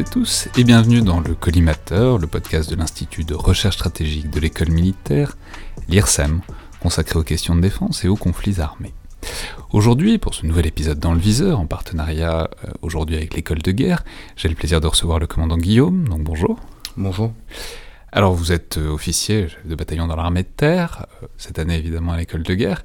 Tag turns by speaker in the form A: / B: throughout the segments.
A: Toutes et tous et bienvenue dans le Collimateur, le podcast de l'Institut de recherche stratégique de l'école militaire, l'IRSEM, consacré aux questions de défense et aux conflits armés. Aujourd'hui, pour ce nouvel épisode dans le viseur, en partenariat euh, aujourd'hui avec l'école de guerre, j'ai le plaisir de recevoir le commandant Guillaume, donc bonjour.
B: Bonjour.
A: Alors vous êtes euh, officier de bataillon dans l'armée de terre, euh, cette année évidemment à l'école de guerre,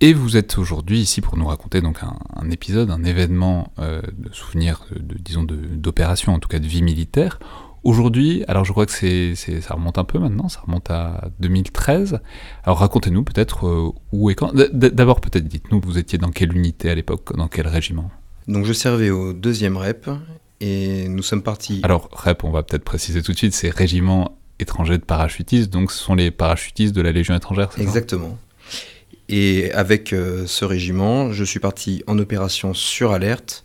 A: et vous êtes aujourd'hui ici pour nous raconter donc un, épisode, un événement euh, de souvenir, de, disons d'opération, en tout cas de vie militaire. Aujourd'hui, alors je crois que c'est, ça remonte un peu maintenant, ça remonte à 2013. Alors racontez-nous peut-être euh, où et quand. D'abord peut-être dites-nous, vous étiez dans quelle unité à l'époque, dans quel régiment?
B: Donc je servais au deuxième REP et nous sommes partis.
A: Alors REP, on va peut-être préciser tout de suite, c'est régiment étranger de parachutistes, donc ce sont les parachutistes de la Légion étrangère,
B: c'est Exactement. Et avec euh, ce régiment, je suis parti en opération sur alerte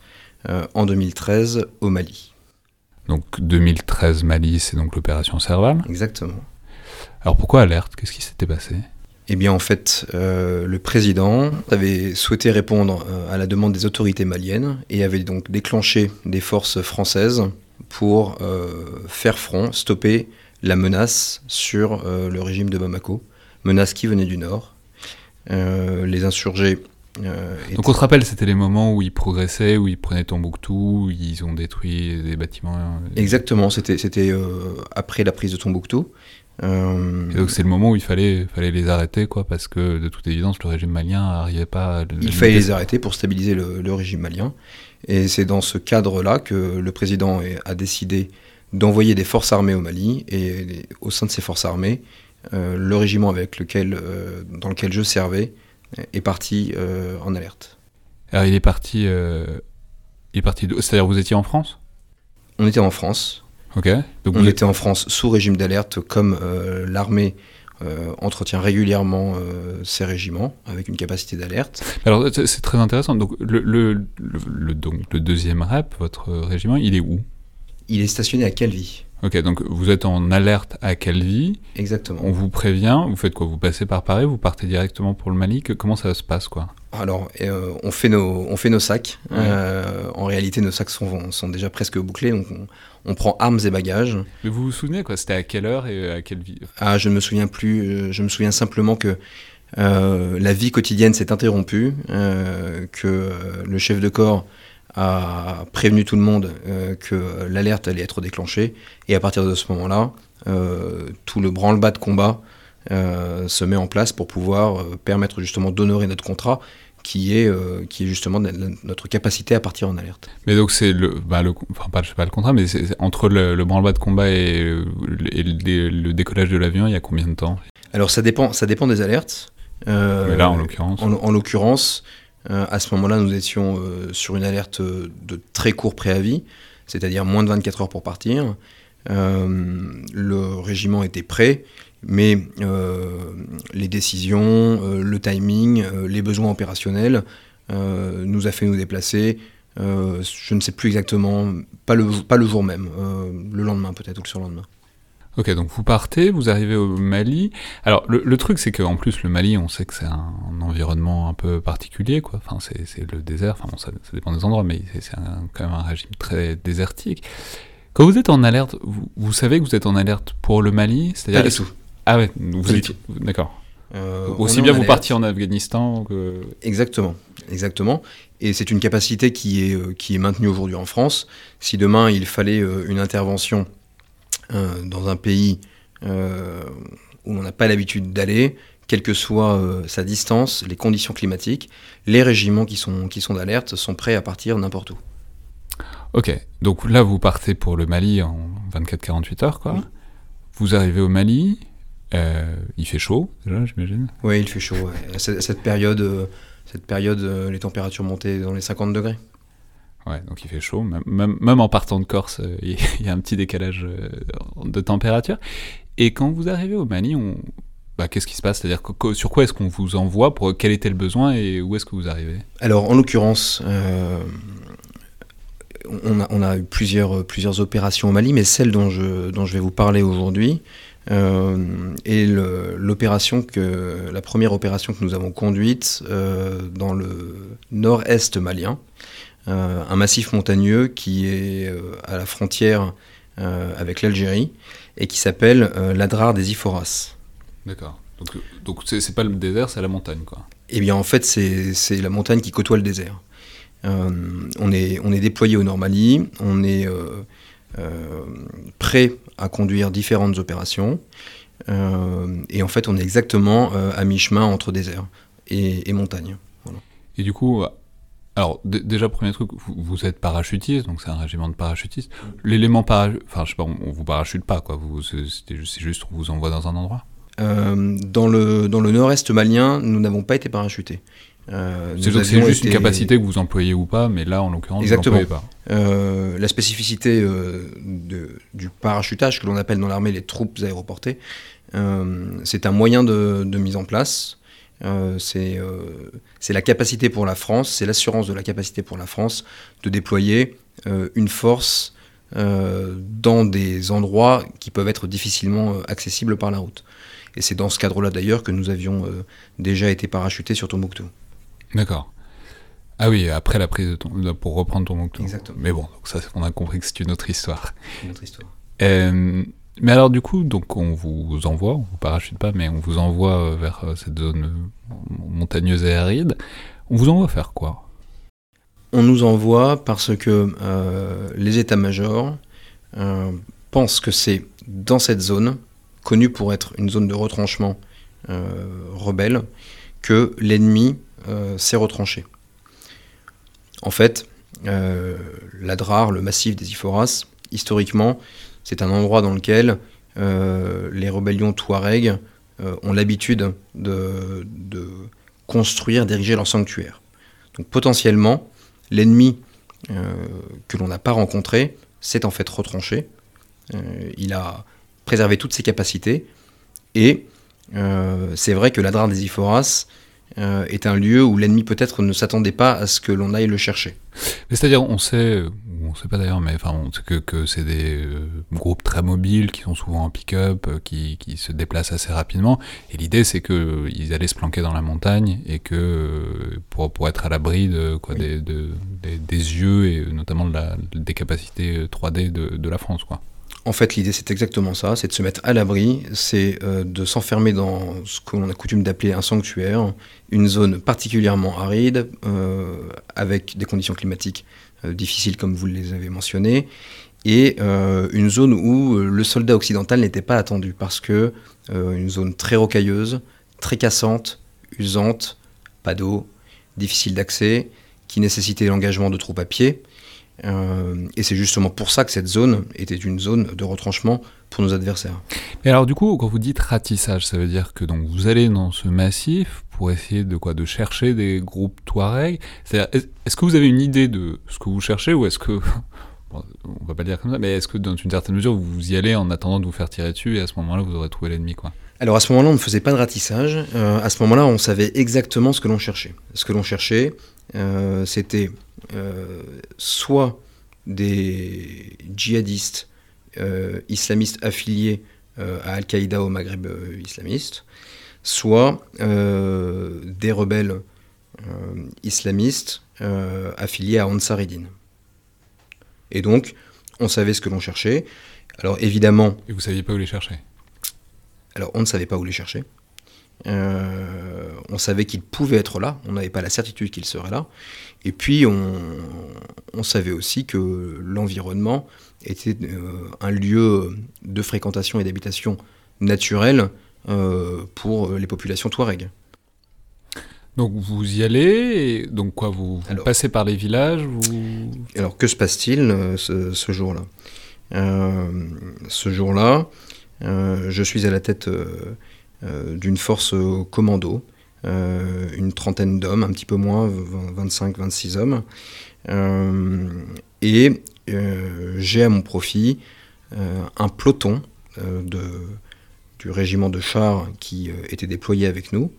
B: euh, en 2013 au Mali.
A: Donc 2013 Mali, c'est donc l'opération Serval
B: Exactement.
A: Alors pourquoi alerte? Qu'est-ce qui s'était passé?
B: Eh bien, en fait, euh, le président avait souhaité répondre à la demande des autorités maliennes et avait donc déclenché des forces françaises pour faire front, stopper la menace sur le régime de Bamako, menace qui venait du nord les insurgés.
A: Euh, Donc on se rappelle, c'était les moments où ils progressaient, où ils prenaient Tombouctou, où ils ont détruit des bâtiments. Euh,
B: Exactement, c'était après la prise de Tombouctou.
A: donc c'est le moment où il fallait, fallait les arrêter, quoi, parce que de toute évidence, le régime malien n'arrivait pas à...
B: Il fallait les arrêter pour stabiliser le, régime malien. Et c'est dans ce cadre-là que le président a décidé d'envoyer des forces armées au Mali. Et au sein de ces forces armées, euh, le régiment avec lequel, euh, dans lequel je servais est parti euh, en alerte.
A: Alors il est parti, il est parti. C'est-à-dire vous étiez en France?
B: On était en France.
A: Ok.
B: Donc on était en France sous régime d'alerte, comme l'armée entretient régulièrement ses régiments avec une capacité d'alerte.
A: Alors c'est très intéressant. Donc le, le, le, donc le, deuxième REP, votre régiment, il est où?
B: Il est stationné à Calvi.
A: Ok, donc vous êtes en alerte à Calvi.
B: Exactement.
A: On vous prévient, vous faites quoi? Vous passez par Paris, vous partez directement pour le Mali? Comment ça se passe quoi?
B: Alors, euh, on, fait nos, on fait nos sacs. Euh, en réalité, nos sacs sont, sont déjà presque bouclés, donc on, prend armes et bagages.
A: Mais vous vous souvenez quoi? C'était à quelle heure et à quelle vie
B: Ah, je ne me souviens plus. Euh, je me souviens simplement que la vie quotidienne s'est interrompue, que le chef de corps a prévenu tout le monde euh, que l'alerte allait être déclenchée. Et à partir de ce moment-là, euh, tout le branle-bas de combat euh, se met en place pour pouvoir permettre justement d'honorer notre contrat qui est, qui est justement notre capacité à partir en alerte.
A: Mais donc c'est le, bah le, enfin pas, je sais pas le contrat, mais c'est entre le, branle-bas de combat et, le, décollage de l'avion, il y a combien de temps?
B: Alors ça dépend, ça dépend des alertes.
A: mais là en l'occurrence.
B: en l'occurrence, à ce moment-là, nous étions euh, sur une alerte de très court préavis, c'est-à-dire moins de 24 heures pour partir. Euh, le régiment était prêt, mais les décisions, le timing, les besoins opérationnels nous a fait nous déplacer. je ne sais plus exactement, pas le, pas le jour même, le lendemain peut-être ou le surlendemain.
A: Ok, donc vous partez, vous arrivez au Mali. Alors le, truc, c'est qu'en plus le Mali, on sait que c'est un, environnement un peu particulier, quoi. Enfin, c'est le désert. Enfin, bon, ça, dépend des endroits, mais c'est quand même un régime très désertique. Quand vous êtes en alerte, vous, savez que vous êtes en alerte pour le Mali,
B: c'est-à-dire Pas du
A: Ah ouais, vous étiez d'accord. Euh, Aussi bien vous partiez en Afghanistan que.
B: Exactement, exactement. Et c'est une capacité qui est, euh, qui est maintenue aujourd'hui en France. Si demain il fallait euh, une intervention euh, dans un pays euh, où on n'a pas l'habitude d'aller, quelle que soit euh, sa distance, les conditions climatiques, les régiments qui sont, qui sont d'alerte sont prêts à partir n'importe où.
A: Ok, donc là vous partez pour le Mali en 24-48 heures, quoi. Vous arrivez au Mali, il fait chaud déjà, j'imagine
B: Oui, il fait chaud. Cette, période, cette période les températures montaient dans les 50 degrés.
A: Ouais, donc il fait chaud, même, en partant de Corse, euh, il y a un petit décalage euh, de température. Et quand vous arrivez au Mali, bah, qu'est-ce qui se passe? C'est-à-dire sur quoi est-ce qu'on vous envoie pour quel était le besoin et où est-ce que vous arrivez?
B: Alors en l'occurrence, euh, on, a, eu plusieurs, opérations au Mali, mais celle dont je, vais vous parler aujourd'hui est l'opération la première opération que nous avons conduite dans le nord-est malien. Un massif montagneux qui est à la frontière avec l'Algérie et qui s'appelle l'Adrar des Iphoras.
A: D'accord. Donc, donc c'est pas le désert, c'est la montagne, quoi.
B: Eh bien, en fait, c'est la montagne qui côtoie le désert. on, est, on est déployé au Normandie, on est prêt à conduire différentes opérations. et en fait, on est exactement à mi-chemin entre désert et, montagne.
A: Et du coup, alors déjà premier truc, vous, êtes parachutiste, donc c'est un régiment de parachutistes. L'élément parachute, enfin je sais pas, on, vous parachute pas quoi, c'est juste on vous envoie dans un endroit.
B: Euh, dans le dans le nord-est malien, nous n'avons pas été parachutés.
A: Euh, c'est juste une capacité que vous employez ou pas, mais là en l'occurrence vous n'employez pas.
B: Euh, la spécificité de, du parachutage que l'on appelle dans l'armée les troupes aéroportées, c'est un moyen de, de mise en place euh, euh, c'est la capacité pour la France, c'est l'assurance de la capacité pour la France de déployer euh, une force dans des endroits qui peuvent être difficilement accessibles par la route. Et c'est dans ce cadre-là d'ailleurs que nous avions déjà été parachutés sur Tombouctou.
A: D'accord. Ah oui, après la prise de ton, pour reprendre Tombouctou.
B: Exactement.
A: Mais bon, donc ça, on a compris que c'est une autre histoire.
B: Une autre histoire.
A: Mais alors du coup, donc on vous envoie, on vous parachute pas, mais on vous envoie euh, vers euh, cette zone euh, montagneuse et aride. On vous envoie faire quoi?
B: On nous envoie parce que les états-majors pensent que c'est dans cette zone, connue pour être une zone de retranchement rebelle, que l'ennemi s'est retranché. En fait, l'Adrar, le massif des Iphoras, historiquement, c'est un endroit dans lequel euh, les rébellions touareg euh, ont l'habitude de, construire, d'ériger leur sanctuaire. Donc potentiellement, l'ennemi euh, que l'on n'a pas rencontré s'est en fait retranché. il a préservé toutes ses capacités et c'est vrai que l'Adrar des Iphoras est un lieu où l'ennemi peut-être ne s'attendait pas à ce que l'on aille le chercher.
A: C'est-à-dire, on sait, on sait pas d'ailleurs, mais enfin, on sait que, que c'est des euh, groupes très mobiles qui sont souvent en pick-up, euh, qui, qui, se déplacent assez rapidement. Et l'idée, c'est qu'ils euh, allaient se planquer dans la montagne et que pour, pour être à l'abri de, quoi, des, de, des, des, yeux et notamment de la, des capacités 3D de, de la France. Quoi.
B: En fait, l'idée, c'est exactement ça, c'est de se mettre à l'abri, c'est de s'enfermer dans ce qu'on a coutume d'appeler un sanctuaire, une zone particulièrement aride, avec des conditions climatiques euh, difficile comme vous les avez mentionnés, et euh, une zone où euh, le soldat occidental n'était pas attendu, parce que une zone très rocailleuse, très cassante, usante, pas d'eau, difficile d'accès, qui nécessitait l'engagement de troupes à pied. Et c'est justement pour ça que cette zone était une zone de retranchement pour nos adversaires.
A: Et alors du coup, quand vous dites ratissage, ça veut dire que donc vous allez dans ce massif pour essayer de quoi, de chercher des groupes Touareg? est-ce que vous avez une idée de ce que vous cherchez ou est-ce que bon, on va pas le dire comme ça, mais est-ce que dans une certaine mesure vous y allez en attendant de vous faire tirer dessus et à ce moment-là vous aurez trouvé l'ennemi quoi?
B: Alors à ce moment-là, on ne faisait pas de ratissage. Euh, à ce moment-là, on savait exactement ce que l'on cherchait. Ce que l'on cherchait, euh, c'était euh, soit des djihadistes euh, islamistes affiliés euh, à Al-Qaïda au Maghreb euh, islamiste, soit des rebelles islamistes affiliés à Ansar-Eddin. Et donc, on savait ce que l'on cherchait. Alors évidemment...
A: Et vous ne saviez pas où les chercher?
B: Alors on ne savait pas où les chercher. On savait qu'ils pouvaient être là, on n'avait pas la certitude qu'ils seraient là. Et puis on, on savait aussi que l'environnement était euh, un lieu de fréquentation et d'habitation naturelle euh, pour les populations touareg.
A: Donc vous y allez, et donc quoi, vous, passez par les villages
B: Alors que se passe-t-il euh, ce, jour-là? Ce jour-là, je suis à la tête d'une force commando, une trentaine d'hommes, un petit peu moins, 25-26 hommes, et euh, j'ai à mon profit euh, un peloton euh, de, du régiment de chars qui était déployé avec nous.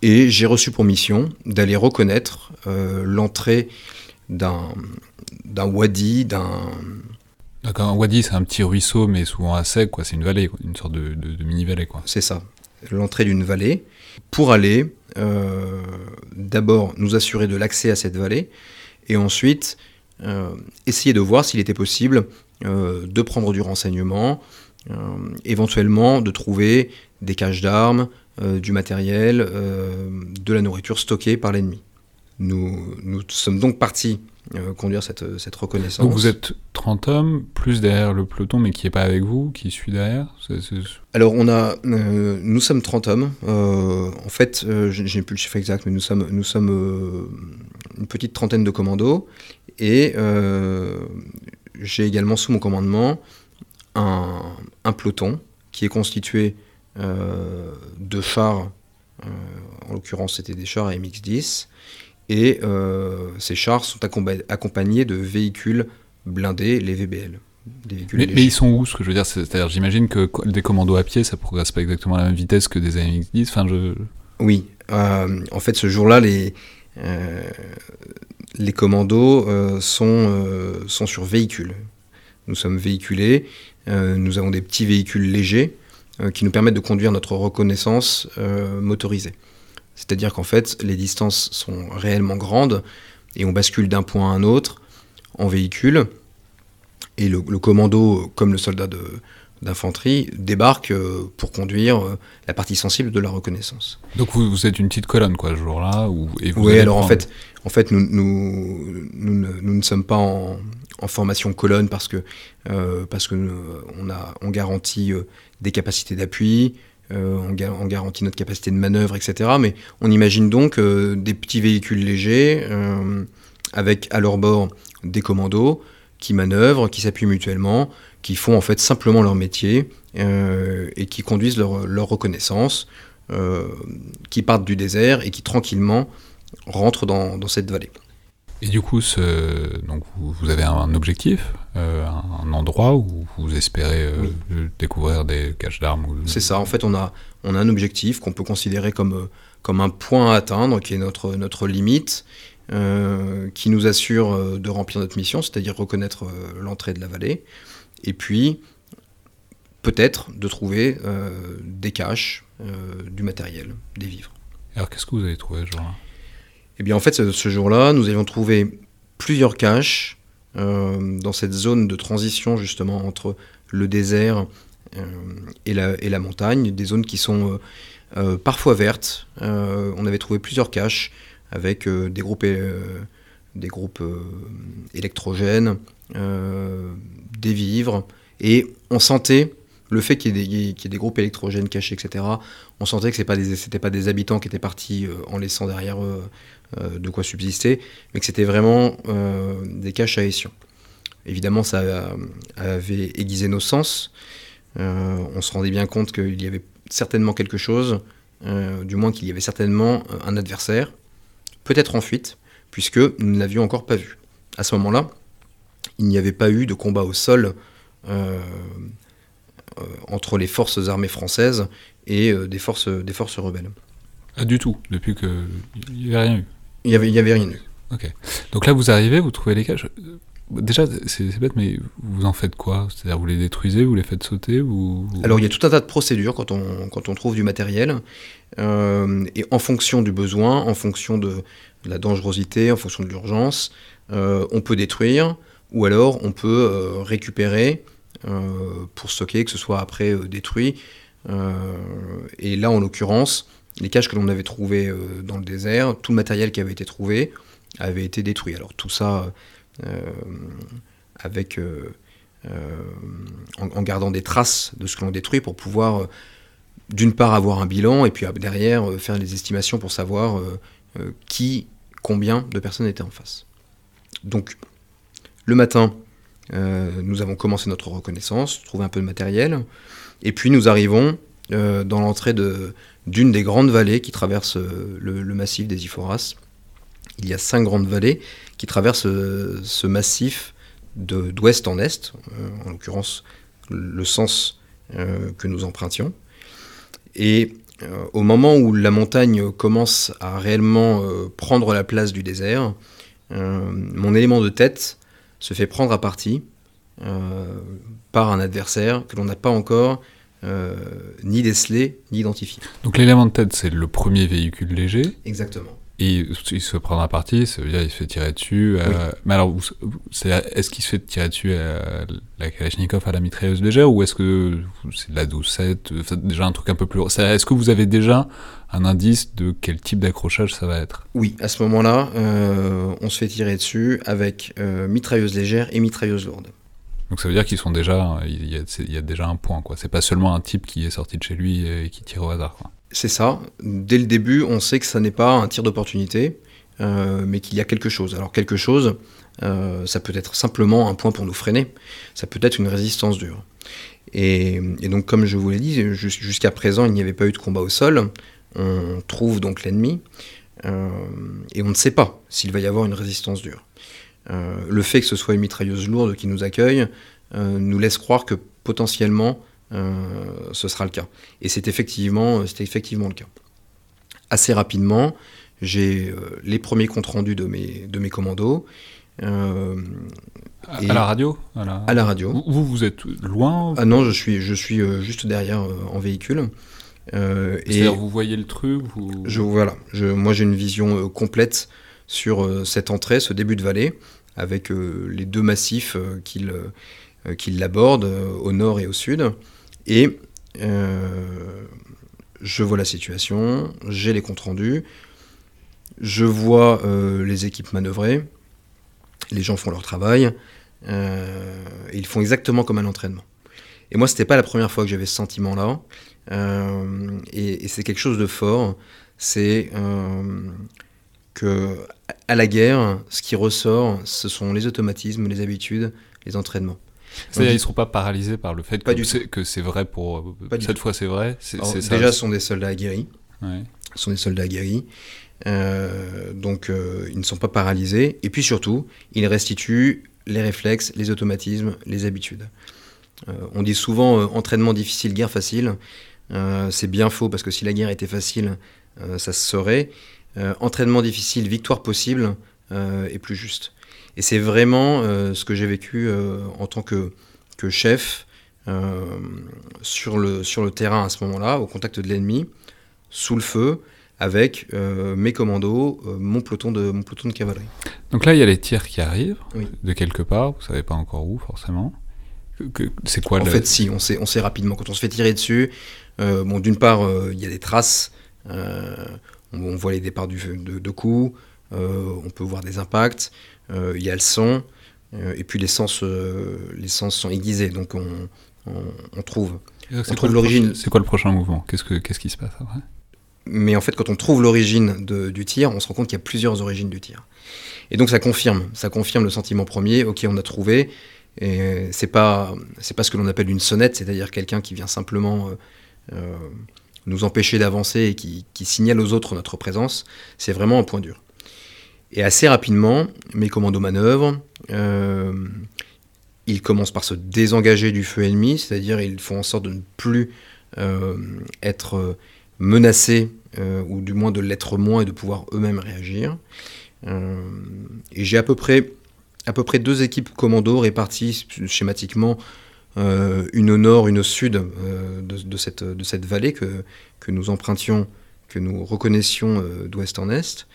B: et j'ai reçu pour mission d'aller reconnaître l'entrée d'un wadi, d'un...
A: D'accord, un wadi c'est un petit ruisseau mais souvent à sec, c'est une vallée, une sorte de, mini-vallée.
B: C'est ça, l'entrée d'une vallée, pour aller d'abord nous assurer de l'accès à cette vallée, et ensuite essayer de voir s'il était possible de prendre du renseignement, éventuellement de trouver des caches d'armes, du matériel, de la nourriture stockée par l'ennemi. Nous sommes donc partis euh, conduire cette, cette, reconnaissance.
A: Donc vous êtes 30 hommes, plus derrière le peloton, mais qui n'est pas avec vous, qui suit derrière
B: Alors on a, euh, nous sommes 30 hommes. Euh, en fait, je n'ai plus le chiffre exact, mais nous sommes, nous sommes une petite trentaine de commandos. Et j'ai également sous mon commandement un, un peloton qui est constitué de chars, en l'occurrence c'était des chars MX-10, et euh, ces chars sont accompagnés de véhicules blindés, les VBL.
A: mais, ils sont où, ce que je veux dire? C'est-à-dire, j'imagine que des commandos à pied, ça progresse pas exactement à la même vitesse que des AMX-10. Enfin, je...
B: Oui, euh, en fait, ce jour-là, les, euh, les commandos sont, sont sur véhicules. Nous sommes véhiculés, nous avons des petits véhicules légers qui nous permettent de conduire notre reconnaissance motorisée. C'est-à-dire qu'en fait, les distances sont réellement grandes et on bascule d'un point à un autre en véhicule. Et le, commando, comme le soldat d'infanterie, débarque euh, pour conduire euh, la partie sensible de la reconnaissance.
A: Donc vous, êtes une petite colonne, quoi, ce jour-là
B: Oui, alors en fait, en fait nous, nous, nous, ne, sommes pas en, formation colonne parce que, euh, parce que on, a, on garantit des capacités d'appui, euh, on, garantit notre capacité de manœuvre, etc. Mais on imagine donc euh, des petits véhicules légers euh, avec à leur bord des commandos qui manœuvrent, qui s'appuient mutuellement, qui font en fait simplement leur métier et qui conduisent leur, reconnaissance, qui partent du désert et qui tranquillement rentrent dans cette vallée.
A: Et du coup, ce, donc vous, avez un objectif, euh, un endroit où vous espérez euh, découvrir des caches d'armes
B: C'est ça, en fait, on a, on a un objectif qu'on peut considérer comme, euh, comme un point à atteindre, qui est notre, notre limite, qui nous assure de remplir notre mission, c'est-à-dire reconnaître l'entrée de la vallée, et puis peut-être de trouver des caches, du matériel, des vivres.
A: Alors qu'est-ce que vous avez trouvé, genre
B: eh bien, en fait, ce, jour-là, nous avions trouvé plusieurs caches euh, dans cette zone de transition, justement, entre le désert euh, et, la, et, montagne, des zones qui sont euh, parfois vertes. on avait trouvé plusieurs caches avec des groupes, des électrogènes, des vivres, et on sentait le fait qu'il y, ait des groupes électrogènes cachés, etc., on sentait que ce n'étaient pas, des habitants qui étaient partis en laissant derrière eux de quoi subsister, mais que c'était vraiment euh, des caches à ession. Évidemment, ça avait aiguisé nos sens. Euh, on se rendait bien compte qu'il y avait certainement quelque chose, du moins qu'il y avait certainement un adversaire, peut-être en fuite, puisque nous ne l'avions encore pas vu. À ce moment-là, il n'y avait pas eu de combat au sol entre les forces armées françaises et des, forces, des forces rebelles.
A: Ah, du tout, depuis qu'il n'y avait rien eu.
B: Il n'y avait, y avait rien eu.
A: Ok. Donc là, vous arrivez, vous trouvez les caches. Déjà, c'est bête, mais vous en faites quoi? C'est-à-dire, vous les détruisez, vous les faites sauter ou...
B: Alors, il y a tout un tas de procédures quand on, quand on trouve du matériel. Euh, et en fonction du besoin, en fonction de, la dangerosité, en fonction de l'urgence, euh, on peut détruire ou alors on peut euh, récupérer pour stocker, que ce soit après détruit. et là, en l'occurrence, les caches que l'on avait trouvées euh, dans le désert, tout le matériel qui avait été trouvé avait été détruit. Alors tout ça euh, avec, euh, en, gardant des traces de ce que l'on détruit pour pouvoir d'une part avoir un bilan et puis derrière faire les estimations pour savoir qui, combien de personnes étaient en face. Donc le matin, nous avons commencé notre reconnaissance, trouvé un peu de matériel, et puis nous arrivons dans l'entrée de, d'une des grandes vallées qui traversent euh, le, massif des Iphoras. Il y a cinq grandes vallées qui traversent euh, ce massif d'ouest en est, euh, en l'occurrence le sens que nous empruntions. Et au moment où la montagne commence à réellement prendre la place du désert, mon élément de tête se fait prendre à partie par un adversaire que l'on n'a pas encore euh, ni décelé, ni identifié.
A: Donc l'élément de tête, c'est le premier véhicule léger.
B: Exactement.
A: Et il se prend à partie, ça veut dire il se fait tirer dessus. Euh, mais alors, est-ce qu'il se fait tirer dessus à la Kalachnikov à la mitrailleuse légère ou est-ce que c'est de la 12-7 Déjà un truc un peu plus. Est-ce que vous avez déjà un indice de quel type d'accrochage ça va être?
B: Oui, à ce moment-là, euh, on se fait tirer dessus avec euh, mitrailleuse légère et mitrailleuse lourde.
A: Donc ça veut dire qu'ils sont déjà, il y, a, déjà un point quoi. C'est pas seulement un type qui est sorti de chez lui et qui tire au hasard.
B: C'est ça. Dès le début, on sait que ça n'est pas un tir d'opportunité, euh, mais qu'il y a quelque chose. Alors quelque chose, euh, ça peut être simplement un point pour nous freiner. Ça peut être une résistance dure. Et, donc, comme je vous l'ai dit, jusqu'à présent, il n'y avait pas eu de combat au sol. On trouve donc l'ennemi euh, et on ne sait pas s'il va y avoir une résistance dure. Le fait que ce soit une mitrailleuse lourde qui nous accueille nous laisse croire que potentiellement euh, ce sera le cas. Et c'est effectivement, c'était effectivement le cas. Assez rapidement, j'ai euh, les premiers comptes rendus de mes, de mes commandos.
A: Euh, à, la radio
B: à la, radio.
A: Vous, vous êtes loin?
B: Ah non, je suis, je suis juste derrière en véhicule.
A: C'est-à-dire vous voyez le truc
B: je, Voilà, je, moi j'ai une vision complète sur cette entrée, ce début de vallée, avec les deux massifs qui l'abordent au nord et au sud. Et euh, je vois la situation, j'ai les comptes rendus, je vois euh, les équipes manœuvrer, les gens font leur travail, euh, ils font exactement comme à l'entraînement. Et moi, c'était pas la première fois que j'avais ce sentiment-là, et, et c'est quelque chose de fort. C'est que à la guerre, ce qui ressort, ce sont les automatismes, les habitudes, les entraînements.
A: C'est-à-dire ils ne seront pas paralysés par le fait que, c'est vrai pour... cette fois c'est vrai
B: Déjà, ce sont des soldats aguerris. Ce sont des soldats aguerris. Euh, donc euh, ils ne sont pas paralysés. Et puis surtout, ils restituent les réflexes, les automatismes, les habitudes. Euh, on dit souvent entraînement difficile, guerre facile. c'est bien faux parce que si la guerre était facile, ça se saurait. Entraînement difficile, victoire possible est plus juste. Et c'est vraiment euh, ce que j'ai vécu euh, en tant que, que chef euh, sur, le, sur le terrain à ce moment-là, au contact de l'ennemi, sous le feu, avec mes commandos, mon, peloton de, mon peloton de cavalerie.
A: Donc là, il y a les tirs qui arrivent de quelque part, vous savez pas encore où forcément. C'est quoi
B: En fait, si, on sait, on sait rapidement. Quand on se fait tirer dessus, bon, d'une part, il y a des traces, on, voit les départs du, de, de coups, on peut voir des impacts. Euh, il y a le son, euh, et puis les sens, euh, les sens sont aiguisés, donc on, trouve,
A: on trouve l'origine. C'est quoi le prochain mouvement? Qu'est-ce que qu'est-ce qui se passe après?
B: Mais en fait, quand on trouve l'origine du tir, on se rend compte qu'il y a plusieurs origines du tir. Et donc ça confirme, ça confirme le sentiment premier. Ok, on a trouvé. Et c'est pas c'est pas ce que l'on appelle une sonnette, c'est-à-dire quelqu'un qui vient simplement nous empêcher d'avancer et qui, qui, signale aux autres notre présence. C'est vraiment un point dur. Et assez rapidement, mes commandos manœuvrent. Euh, ils commencent par se désengager du feu ennemi, c'est-à-dire ils font en sorte de ne plus euh, être menacés, euh, ou du moins de l'être moins et de pouvoir eux-mêmes réagir. et j'ai à peu près à peu près deux équipes commandos réparties schématiquement, une au nord, une au sud de, cette, de cette vallée que, que nous empruntions que nous reconnaissions euh, d'ouest en est.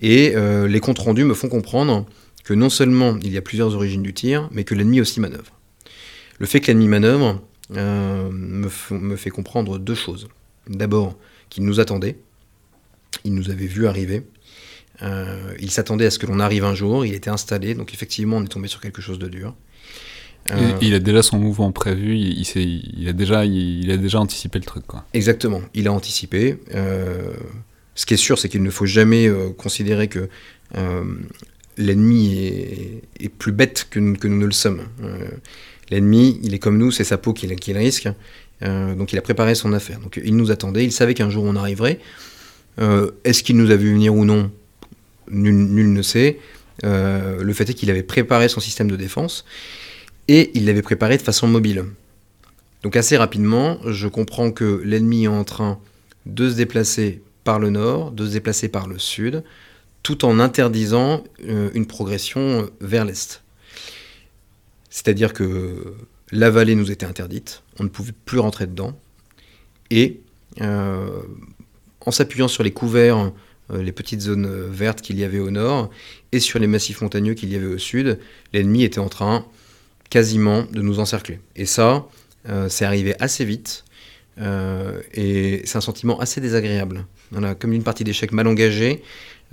B: Et euh, les comptes rendus me font comprendre que non seulement il y a plusieurs origines du tir, mais que l'ennemi aussi manœuvre. Le fait que l'ennemi manœuvre euh, me, me, fait comprendre deux choses. D'abord, qu'il nous attendait, il nous avait vu arriver, il s'attendait à ce que l'on arrive un jour, il était installé, donc effectivement on est tombé sur quelque chose de dur.
A: Euh, il a déjà son mouvement prévu, il, il, a déjà, il, a déjà anticipé le truc. Quoi.
B: Exactement, il a anticipé. Euh, ce qui est sûr, c'est qu'il ne faut jamais euh, considérer que l'ennemi est, plus bête que, nous, que nous ne le sommes. l'ennemi, il est comme nous, c'est sa peau qui, qui risque. donc il a préparé son affaire. Donc il nous attendait, il savait qu'un jour on arriverait. Est-ce qu'il nous a vu venir ou non? Nul, nul, ne sait. le fait est qu'il avait préparé son système de défense et il l'avait préparé de façon mobile. Donc assez rapidement, je comprends que l'ennemi est en train de se déplacer par le nord, de se déplacer par le sud, tout en interdisant euh, une progression vers l'est. C'est-à-dire que la vallée nous était interdite, on ne pouvait plus rentrer dedans, et euh, en s'appuyant sur les couverts les petites zones vertes qu'il y avait au nord et sur les massifs montagneux qu'il y avait au sud, l'ennemi était en train quasiment de nous encercler. Et ça, c'est arrivé assez vite. et c'est un sentiment assez désagréable. Voilà, comme une partie d'échecs mal engagée,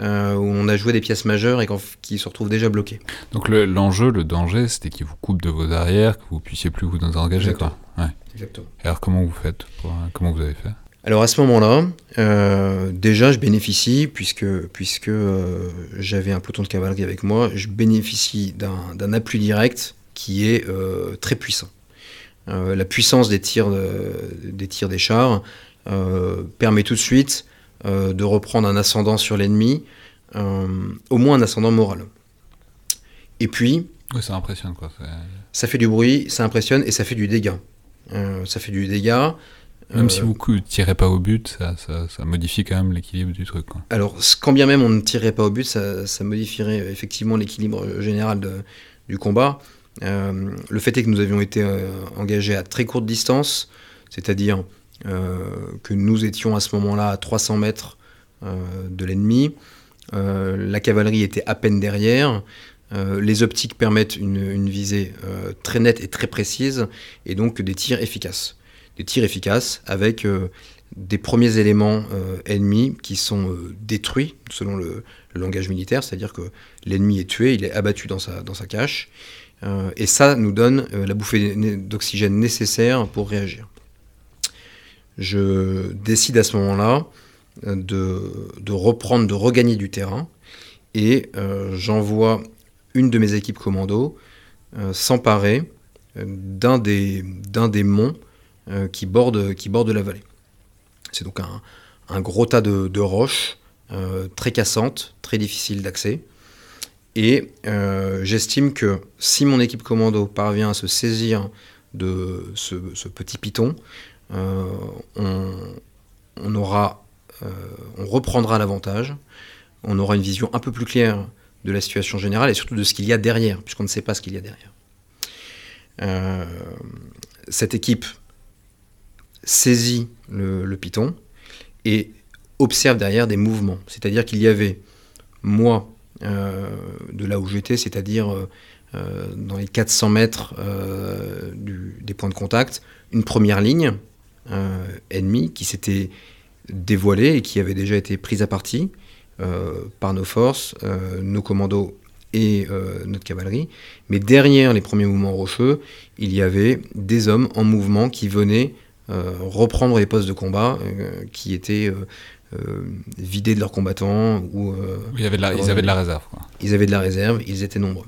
B: euh, où on a joué des pièces majeures et qui se retrouvent déjà bloquées.
A: Donc l'enjeu, le, danger, c'était qu'il vous coupe de vos arrières, que vous puissiez plus vous engager. Quoi.
B: Exactement.
A: Et alors comment vous faites Comment vous avez fait?
B: Alors à ce moment-là, euh, déjà je bénéficie, puisque, puisque euh, j'avais un peloton de cavalerie avec moi, je bénéficie d'un appui direct qui est très puissant. la puissance des tirs, des tirs des chars permet tout de suite euh, de reprendre un ascendant sur l'ennemi, euh, au moins un ascendant moral. Et puis...
A: Oui, ça impressionne quoi.
B: Ça fait du bruit, ça impressionne et ça fait du dégât. Euh, ça fait du dégât.
A: Même si vous ne tirez pas au but, ça, ça, modifie quand même l'équilibre du truc. Quoi.
B: Alors, quand bien même on ne tirait pas au but, ça, modifierait effectivement l'équilibre général du combat. Le fait est que nous avions été engagés à très courte distance, c'est-à-dire euh, que nous étions à ce moment-là à 300 mètres euh, de l'ennemi. Euh, la cavalerie était à peine derrière. les optiques permettent une, visée très nette et très précise, et donc des tirs efficaces. Des tirs efficaces avec des premiers éléments ennemis qui sont détruits selon le, langage militaire, c'est-à-dire que l'ennemi est tué, il est abattu dans sa, dans sa cache, et ça nous donne la bouffée d'oxygène nécessaire pour réagir je décide à ce moment-là euh, de, reprendre, de regagner du terrain, et euh, j'envoie une de mes équipes commando euh, s'emparer d'un des, monts qui borde la vallée. C'est donc un, gros tas de, roches très cassantes, très difficiles d'accès. Et j'estime que si mon équipe commando parvient à se saisir de ce, petit piton, euh, on, aura, euh, on reprendra l'avantage, on aura une vision un peu plus claire de la situation générale et surtout de ce qu'il y a derrière, puisqu'on ne sait pas ce qu'il y a derrière. Euh, cette équipe saisit le, le, Python et observe derrière des mouvements. C'est-à-dire qu'il y avait, moi, de là où j'étais, c'est-à-dire dans les 400 mètres des points de contact, une première ligne euh, ennemi qui s'était dévoilé et qui avait déjà été pris à partie euh, par nos forces, euh, nos commandos et notre cavalerie. Mais derrière les premiers mouvements rocheux, il y avait des hommes en mouvement qui venaient reprendre les postes de combat qui étaient vidés de leurs combattants. Ou,
A: ils avaient de la réserve.
B: Ils avaient de la réserve, ils étaient nombreux.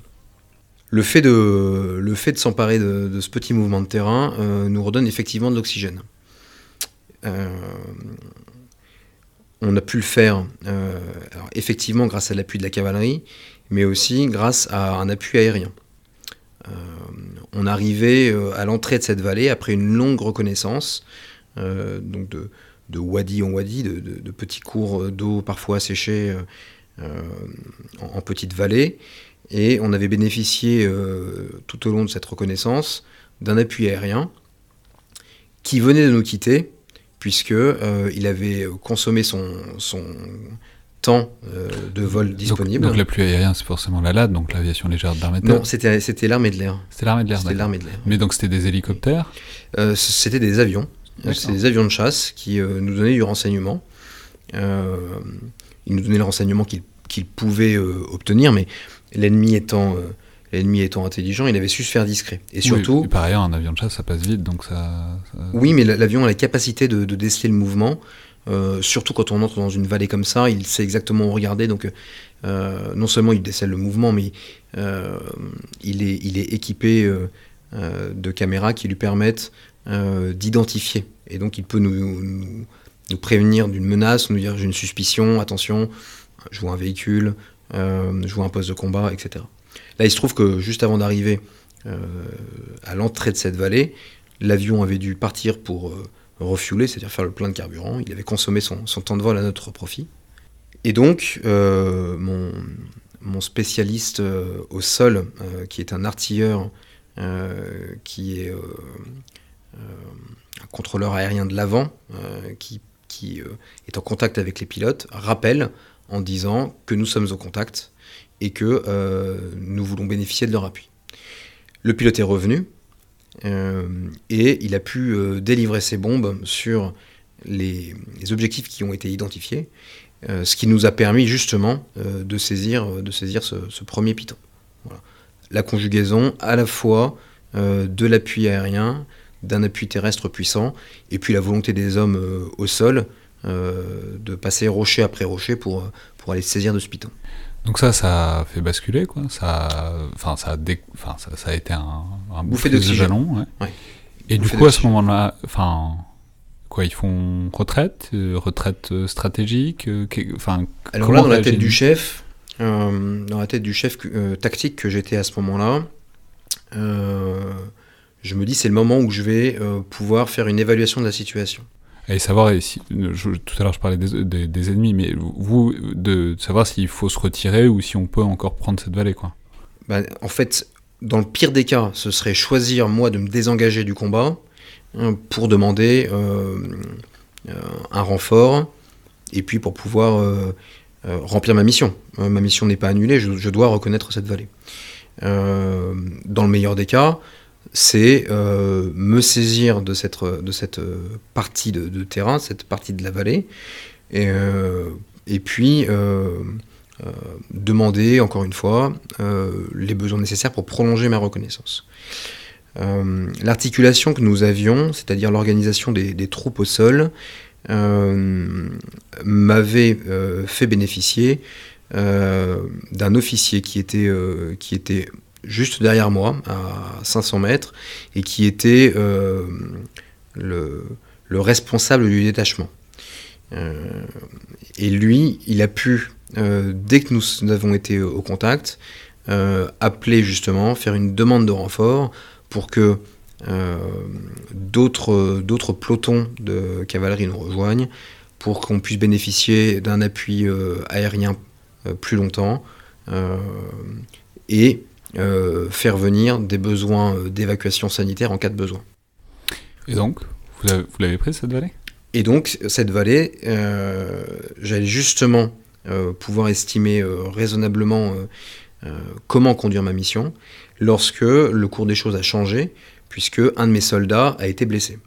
B: Le fait de, le fait de s'emparer de, ce petit mouvement de terrain nous redonne effectivement de l'oxygène. Euh, on a pu le faire euh, effectivement grâce à l'appui de la cavalerie, mais aussi grâce à un appui aérien. Euh, on arrivait à l'entrée de cette vallée après une longue reconnaissance, donc de, wadi en wadi, de, petits cours d'eau parfois asséchés en, en, petite vallée, et on avait bénéficié tout au long de cette reconnaissance d'un appui aérien qui venait de nous quitter puisque euh, il avait consommé son, son temps euh, de vol disponible.
A: Donc, la pluie aérienne, c'est forcément la LAD, donc l'aviation légère d'armée de terre
B: Non, c'était, c'était l'armée de l'air.
A: C'était l'armée de l'air,
B: C'était l'armée de l'air.
A: Mais donc c'était des hélicoptères?
B: Euh, C'était des avions. C'était des avions de chasse qui nous donnaient du renseignement. ils nous donnaient le renseignement qu'ils, qu'ils pouvaient obtenir, mais l'ennemi étant L'ennemi étant intelligent, il avait su se faire discret. Et surtout.
A: par ailleurs, un avion de chasse, ça passe vite, donc ça.
B: Oui, mais l'avion a la capacité de, déceler le mouvement. Euh, surtout quand on entre dans une vallée comme ça, il sait exactement où regarder. Donc, euh, non seulement il décèle le mouvement, mais euh, il, est, il est équipé de caméras qui lui permettent d'identifier. Et donc, il peut nous, nous, prévenir d'une menace, nous dire j'ai une suspicion, attention, je vois un véhicule, je vois un poste de combat, etc. Là, il se trouve que juste avant d'arriver euh, à l'entrée de cette vallée, l'avion avait dû partir pour euh, refueler, c'est-à-dire faire le plein de carburant. Il avait consommé son, temps de vol à notre profit. Et donc, euh, mon, spécialiste au sol, qui est un artilleur, qui est un contrôleur aérien de l'avant, qui, qui est en contact avec les pilotes, rappelle en disant que nous sommes au contact et que nous voulons bénéficier de leur appui. Le pilote est revenu et il a pu délivrer ses bombes sur les, objectifs qui ont été identifiés, ce qui nous a permis justement de saisir, de saisir ce, premier piton. La conjugaison à la fois de l'appui aérien, d'un appui terrestre puissant, et puis la volonté des hommes euh, au sol euh, de passer rocher après rocher pour, pour aller saisir de ce piton.
A: Donc ça, ça a fait basculer, quoi. Ça, enfin, ça, a enfin, ça, a été un, un
B: bouffée d'oxygène.
A: Ouais. Et du coup, à ce moment-là, enfin, quoi, ils font retraite, euh, retraite stratégique, enfin.
B: Alors là, dans la tête du chef, dans la tête du chef tactique que j'étais à ce moment-là, je me dis c'est le moment où je vais euh, pouvoir faire une évaluation de la situation.
A: Et savoir, si, tout à l'heure je parlais des, ennemis, mais vous, de, savoir s'il faut se retirer ou si on peut encore prendre cette vallée, quoi.
B: Bah, en fait, dans le pire des cas, ce serait choisir moi de me désengager du combat hein, pour demander euh, euh, un renfort et puis pour pouvoir remplir ma mission. ma mission n'est pas annulée, je, je, dois reconnaître cette vallée. dans le meilleur des cas, c'est euh, me saisir de cette, euh, partie de, terrain, cette partie de la vallée, et, euh, puis demander encore une fois les besoins nécessaires pour prolonger ma reconnaissance. L'articulation que nous avions, c'est-à-dire l'organisation des, troupes au sol, m'avait fait bénéficier d'un officier qui était juste derrière moi, à 500 mètres, et qui était euh, le, responsable du détachement. Euh, et lui, il a pu, euh, dès que nous avons été au contact, appeler justement, faire une demande de renfort pour que d'autres pelotons de cavalerie nous rejoignent, pour qu'on puisse bénéficier d'un appui aérien plus longtemps. et faire venir des besoins euh, d'évacuation sanitaire en cas de besoin.
A: Et donc, vous l'avez prise cette vallée?
B: Et donc, cette vallée, euh, j'allais justement pouvoir estimer raisonnablement comment conduire ma mission lorsque le cours des choses a changé, puisque un de mes soldats a été blessé.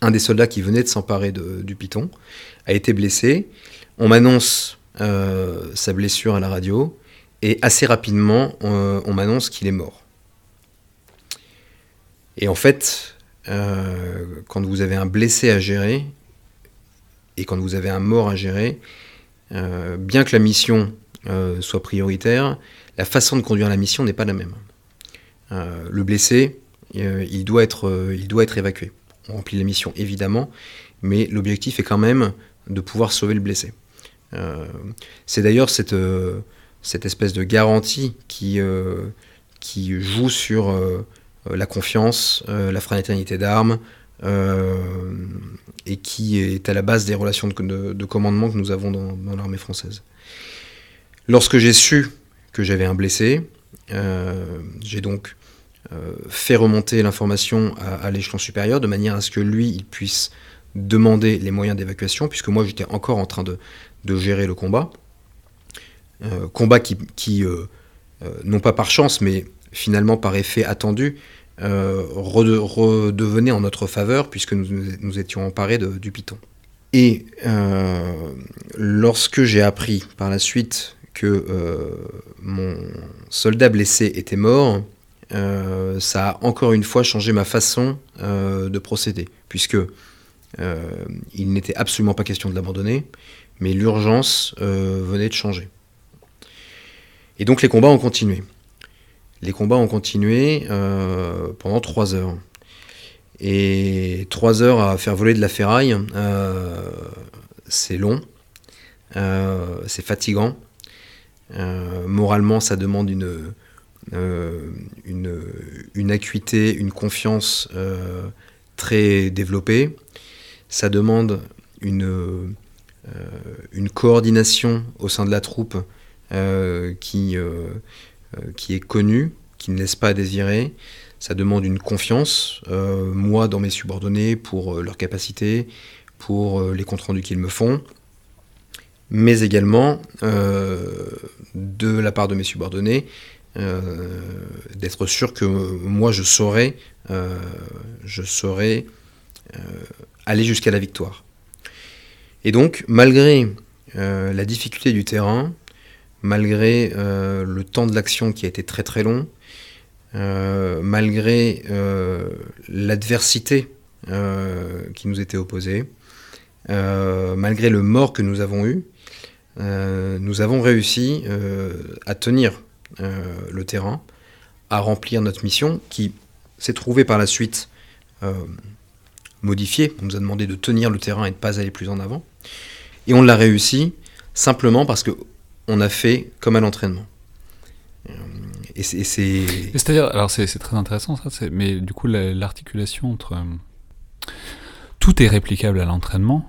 B: Un des soldats qui venait de s'emparer du piton a été blessé. On m'annonce sa blessure à la radio. Et assez rapidement, on, m'annonce qu'il est mort. Et en fait, euh, quand vous avez un blessé à gérer, et quand vous avez un mort à gérer, euh, bien que la mission euh, soit prioritaire, la façon de conduire la mission n'est pas la même. le blessé, il, doit être, il doit être évacué. On remplit la mission évidemment, mais l'objectif est quand même de pouvoir sauver le blessé. C'est d'ailleurs cette, cette espèce de garantie qui, euh, joue sur euh, la confiance, euh, la fraternité d'armes, et qui est à la base des relations de, commandement que nous avons dans, l'armée française. Lorsque j'ai su que j'avais un blessé, j'ai donc fait remonter l'information à, l'échelon supérieur de manière à ce que lui, il puisse demander les moyens d'évacuation, puisque moi j'étais encore en train de gérer le combat. Euh, combat qui, euh, euh, non pas par chance, mais finalement par effet attendu, redevenait en notre faveur puisque nous, nous étions emparés du Python. Et lorsque j'ai appris par la suite que mon soldat blessé était mort, ça a encore une fois changé ma façon de procéder, puisque il n'était absolument pas question de l'abandonner, mais l'urgence venait de changer. Et donc les combats ont continué. Les combats ont continué euh, pendant trois heures. Et trois heures à faire voler de la ferraille, euh, c'est long, euh, c'est fatigant. moralement, ça demande une, une, une, acuité, une confiance très développée. Ça demande une, une coordination au sein de la troupe qui, euh, euh, qui est connu, qui ne laisse pas à désirer. Ça demande une confiance, moi dans mes subordonnés, pour leur capacité, pour les comptes rendus qu'ils me font. mais également de la part de mes subordonnés, d'être sûr que moi je saurais, je saurais aller jusqu'à la victoire. Et donc, malgré la difficulté du terrain, malgré le temps de l'action qui a été très très long, euh, malgré euh, l'adversité euh, qui nous était opposée, malgré le mort que nous avons eu, nous avons réussi à tenir le terrain, à remplir notre mission qui s'est trouvée par la suite modifiée. On nous a demandé de tenir le terrain et de ne pas aller plus en avant. Et on l'a réussi simplement parce qu'on a fait comme à l'entraînement.
A: C'est-à-dire, alors c'est très intéressant ça, mais du coup, l'articulation entre. Euh, tout est réplicable à l'entraînement.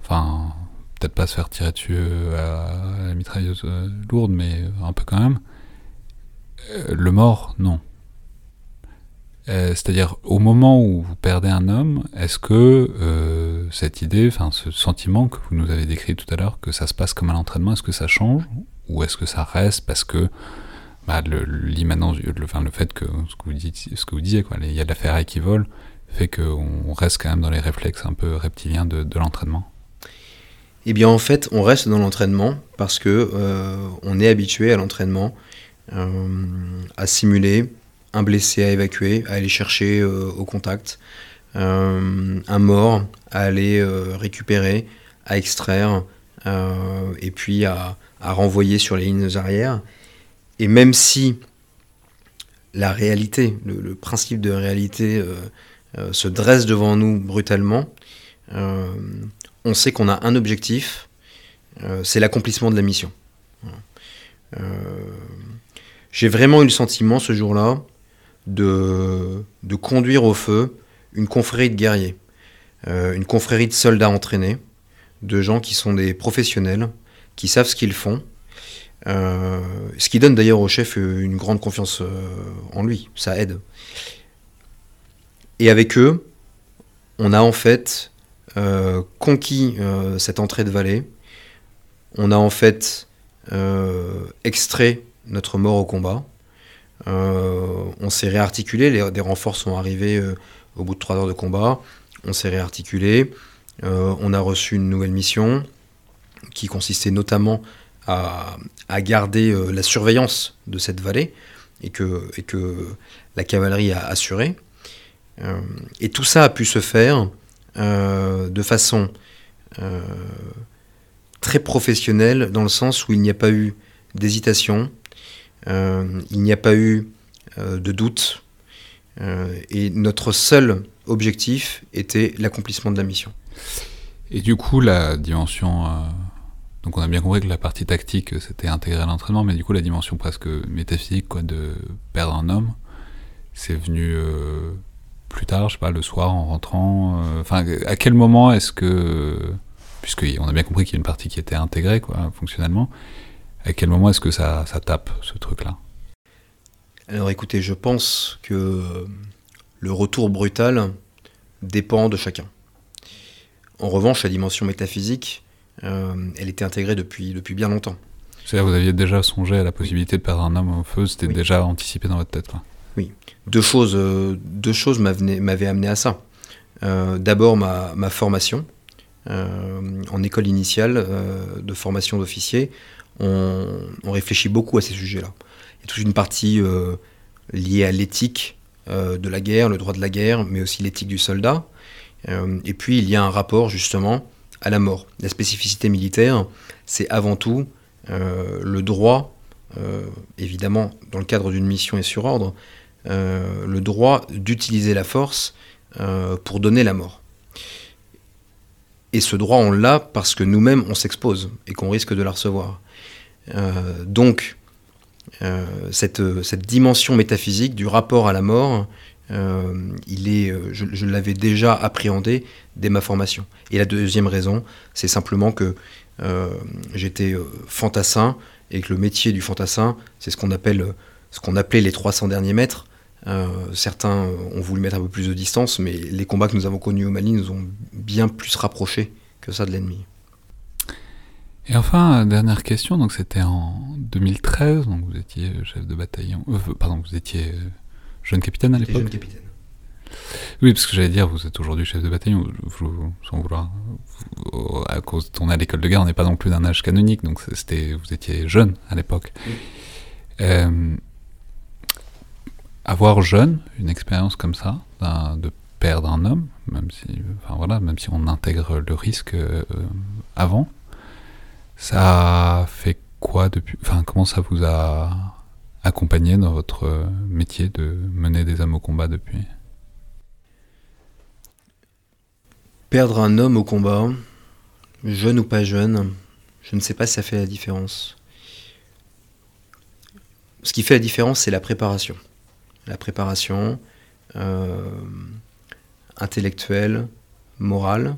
A: Enfin, peut-être pas se faire tirer dessus euh, à la mitrailleuse euh, lourde, mais un peu quand même. le mort, non. C'est-à-dire, au moment où vous perdez un homme, est-ce que cette idée, ce sentiment que vous nous avez décrit tout à l'heure, que ça se passe comme à l'entraînement, est-ce que ça change Ou est-ce que ça reste parce que bah, l'immanence, le, fait que ce que vous, disiez, il y a de la ferraille qui vole, fait qu'on reste quand même dans les réflexes un peu reptiliens de, l'entraînement?
B: Eh bien, en fait, on reste dans l'entraînement parce que euh, on est habitué à l'entraînement, euh, à simuler un blessé à évacuer, à aller chercher euh, au contact, un mort à aller récupérer, à extraire, et puis à, à renvoyer sur les lignes arrières. Et même si la réalité, le, principe de réalité euh, euh, se dresse devant nous brutalement, euh, on sait qu'on a un objectif, c'est l'accomplissement de la mission. J'ai vraiment eu le sentiment ce jour-là de, conduire au feu une confrérie de guerriers, une confrérie de soldats entraînés, de gens qui sont des professionnels, qui savent ce qu'ils font, euh, ce qui donne d'ailleurs au chef une grande confiance euh, en lui, ça aide. Et avec eux, on a en fait euh, conquis cette entrée de vallée, on a en fait extrait notre mort au combat, on s'est réarticulé, des renforts sont arrivés au bout de trois heures de combat, on s'est réarticulé, on a reçu une nouvelle mission qui consistait notamment à, garder euh, la surveillance de cette vallée et que, la cavalerie a assuré. Euh, et tout ça a pu se faire euh, de façon très professionnelle dans le sens où il n'y a pas eu d'hésitation, il n'y a pas eu de doute, et notre seul objectif était l'accomplissement de la mission.
A: Et du coup, la dimension donc on a bien compris que la partie tactique, c'était intégré à l'entraînement, mais du coup la dimension presque métaphysique de perdre un homme, c'est venu euh, plus tard, je sais pas, le soir en rentrant. Euh, enfin, à quel moment est-ce que, puisqu'on a bien compris qu'il y a une partie qui était intégrée quoi, fonctionnellement, à quel moment est-ce que ça, ça tape ce truc-là?
B: Alors écoutez, je pense que le retour brutal dépend de chacun. En revanche, la dimension métaphysique, euh, elle était intégrée depuis, depuis bien longtemps.
A: C'est-à-dire vous aviez déjà songé à la possibilité de perdre un homme au feu, c'était déjà anticipé dans votre tête
B: Oui. Deux choses, euh, deux choses m'avaient amené à ça. Euh, d'abord ma, ma, formation. en école initiale de formation d'officier, on, réfléchit beaucoup à ces sujets-là. Il y a toute une partie liée à l'éthique de la guerre, le droit de la guerre, mais aussi l'éthique du soldat. et puis il y a un rapport justement à la mort. La spécificité militaire, c'est avant tout euh, le droit, euh, évidemment dans le cadre d'une mission et sur ordre, euh, le droit d'utiliser la force pour donner la mort. Et ce droit, on l'a parce que nous-mêmes, on s'expose et qu'on risque de la recevoir. Donc, cette, cette, dimension métaphysique du rapport à la mort, euh, euh, je, l'avais déjà appréhendé dès ma formation. Et la deuxième raison, c'est simplement que euh, j'étais fantassin et que le métier du fantassin, c'est ce qu'on appelle, ce qu'on appelait les 300 derniers mètres. certains ont voulu mettre un peu plus de distance, mais les combats que nous avons connus au Mali nous ont bien plus rapprochés que ça de l'ennemi.
A: Et enfin, dernière question, donc c'était en 2013, donc vous étiez chef de bataillon, euh, pardon, vous étiez euh, jeune capitaine à l'époque
B: jeune capitaine.
A: Oui, parce que j'allais dire, vous êtes aujourd'hui chef de bataillon, sans vouloir, à cause de tourner à l'école de guerre, on n'est pas non plus d'un âge canonique, donc c'était, vous étiez jeune à l'époque.
B: Oui.
A: Euh, avoir jeune une expérience comme ça, de perdre un homme, même si, enfin voilà, même si on intègre le risque euh, avant, ça fait quoi depuis, enfin comment ça vous a accompagné dans votre euh, métier de mener des hommes au combat depuis?
B: Perdre un homme au combat, jeune ou pas jeune, je ne sais pas si ça fait la différence. Ce qui fait la différence, c'est la préparation. La préparation euh, intellectuelle, morale,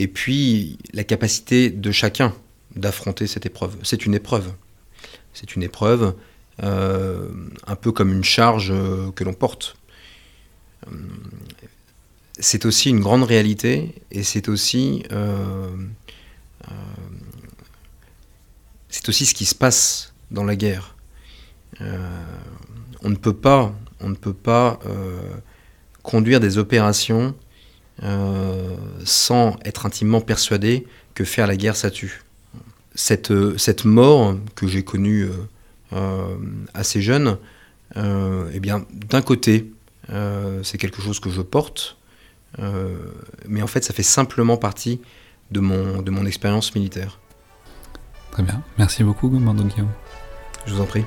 B: et puis la capacité de chacun d'affronter cette épreuve. C'est une épreuve. C'est une épreuve euh, un peu comme une charge euh, que l'on porte. Euh, c'est aussi une grande réalité et c'est aussi c'est aussi ce qui se passe dans la guerre. On ne peut pas on ne peut pas conduire des opérations euh, sans être intimement persuadé que faire la guerre ça tue. Cette, euh, cette mort que j'ai connue euh, assez jeune, eh bien d'un côté c'est quelque chose que je porte, mais en fait, ça fait simplement partie de mon, de mon expérience militaire.
A: Très bien. Merci beaucoup, Commandant Guillaume.
B: Je vous en prie.